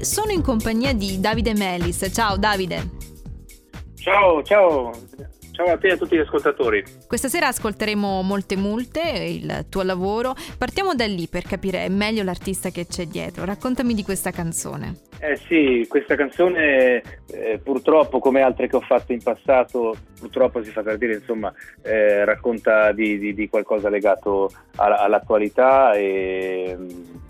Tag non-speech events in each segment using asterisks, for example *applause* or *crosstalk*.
Sono in compagnia di Davide Melis. Ciao Davide. Ciao, ciao. Ciao a te e a tutti gli ascoltatori. Questa sera ascolteremo Molte Multe, il tuo lavoro. Partiamo da lì per capire meglio l'artista che c'è dietro. Raccontami di questa canzone. Eh sì, questa canzone eh, purtroppo, come altre che ho fatto in passato, purtroppo si fa per dire, insomma, eh, racconta di, di, di, qualcosa legato alla, all'attualità e,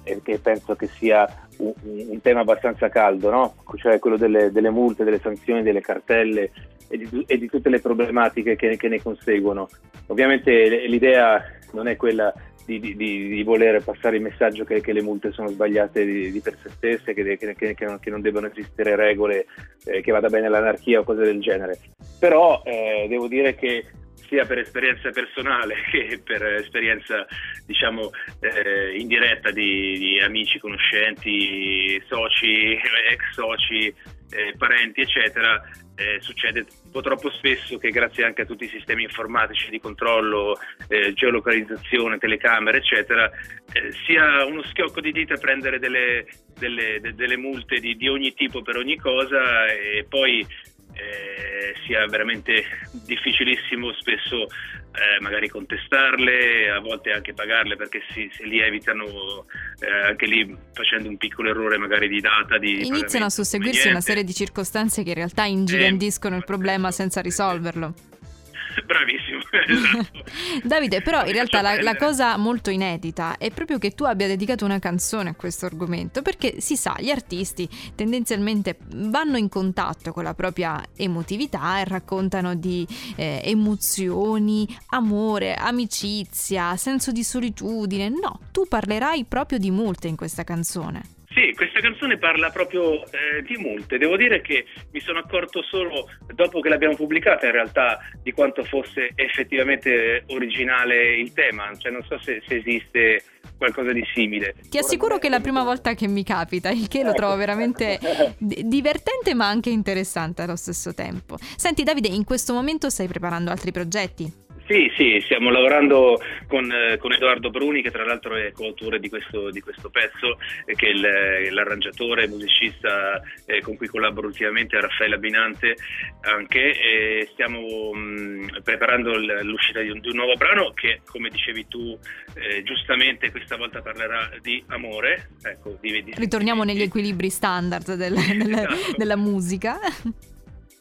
e, penso che sia un, un, tema abbastanza caldo, no? cioè quello delle, delle, multe, delle sanzioni, delle cartelle e di, e di tutte le problematiche che, che ne conseguono. Ovviamente l'idea non è quella di, di, di, voler passare il messaggio che, che le multe sono sbagliate di, per se stesse, che, che, che, non devono esistere regole, eh, che vada bene l'anarchia o cose del genere. Però eh, devo dire che sia per esperienza personale *laughs* che per esperienza diciamo eh, indiretta di, di, amici, conoscenti, soci, ex soci, eh, parenti eccetera eh, succede un po' troppo spesso che grazie anche a tutti i sistemi informatici di controllo, eh, geolocalizzazione, telecamere, eccetera, eh, sia uno schiocco di dita prendere delle, delle, de, delle multe di, di, ogni tipo per ogni cosa e poi eh, sia veramente difficilissimo spesso eh, magari contestarle, a volte anche pagarle perché si, si lievitano eh, anche lì facendo un piccolo errore magari di data. Di Iniziano a susseguirsi una serie di circostanze che in realtà ingigantiscono il problema senza risolverlo. *laughs* Bravissimo. *laughs* Esatto. Davide, però in realtà la, la, cosa molto inedita è proprio che tu abbia dedicato una canzone a questo argomento, perché si sa, gli artisti tendenzialmente vanno in contatto con la propria emotività e raccontano di eh, emozioni, amore, amicizia, senso di solitudine. No, tu parlerai proprio di multe in questa canzone. Sì, questa canzone parla proprio eh, di multe. Devo dire che mi sono accorto solo dopo che l'abbiamo pubblicata in realtà di quanto fosse effettivamente originale il tema. Cioè non so se, se esiste qualcosa di simile. Ti assicuro che è la prima volta che mi capita, il che lo trovo veramente *laughs* divertente ma anche interessante allo stesso tempo. Senti Davide, in questo momento stai preparando altri progetti? Sì, sì, stiamo lavorando con, eh, con, Edoardo Bruni, che tra l'altro è coautore di questo, di questo pezzo, eh, che è eh, l'arrangiatore, musicista eh, con cui collaboro ultimamente, Raffaele Abbinante anche, e stiamo mh, mm, preparando l'uscita di un, di un, nuovo brano che, come dicevi tu, giustamente questa volta parlerà di amore. Ecco, di, di, Ritorniamo negli equilibri standard del, del, esatto. della musica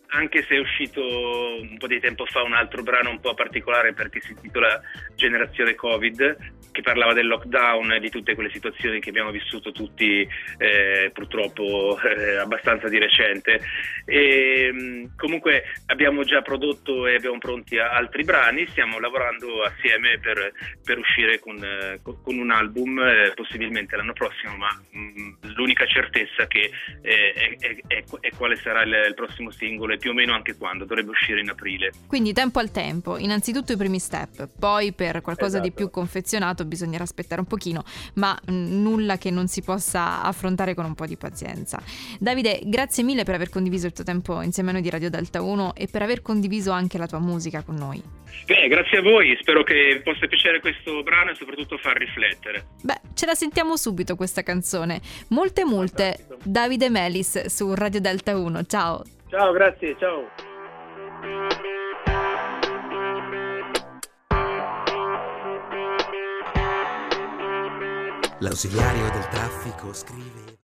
anche se è uscito un po' di tempo fa un altro brano un po' particolare perché si intitola Generazione Covid, che parlava del lockdown e di tutte quelle situazioni che abbiamo vissuto tutti eh, purtroppo *laughs* eh, abbastanza di recente. E, mm, comunque abbiamo già prodotto e abbiamo pronti altri brani, stiamo lavorando assieme per, per uscire con, eh, con, un album eh, possibilmente l'anno prossimo, ma mh, mm, l'unica certezza che eh, è, è, è, quale sarà il, il prossimo singolo più o meno anche quando, dovrebbe uscire in aprile. Quindi tempo al tempo, innanzitutto i primi step, poi per qualcosa esatto. di più confezionato bisognerà aspettare un pochino, ma mm, nulla che non si possa affrontare con un po' di pazienza. Davide, grazie mille per aver condiviso il tuo tempo insieme a noi di Radio Delta 1 e per aver condiviso anche la tua musica con noi. Beh, grazie a voi, spero che possa piacere questo brano e soprattutto far riflettere. Beh, ce la sentiamo subito questa canzone. Molte multe. Davide Melis su Radio Delta 1. Ciao. Ciao, grazie, ciao. L'ausiliario del traffico scrive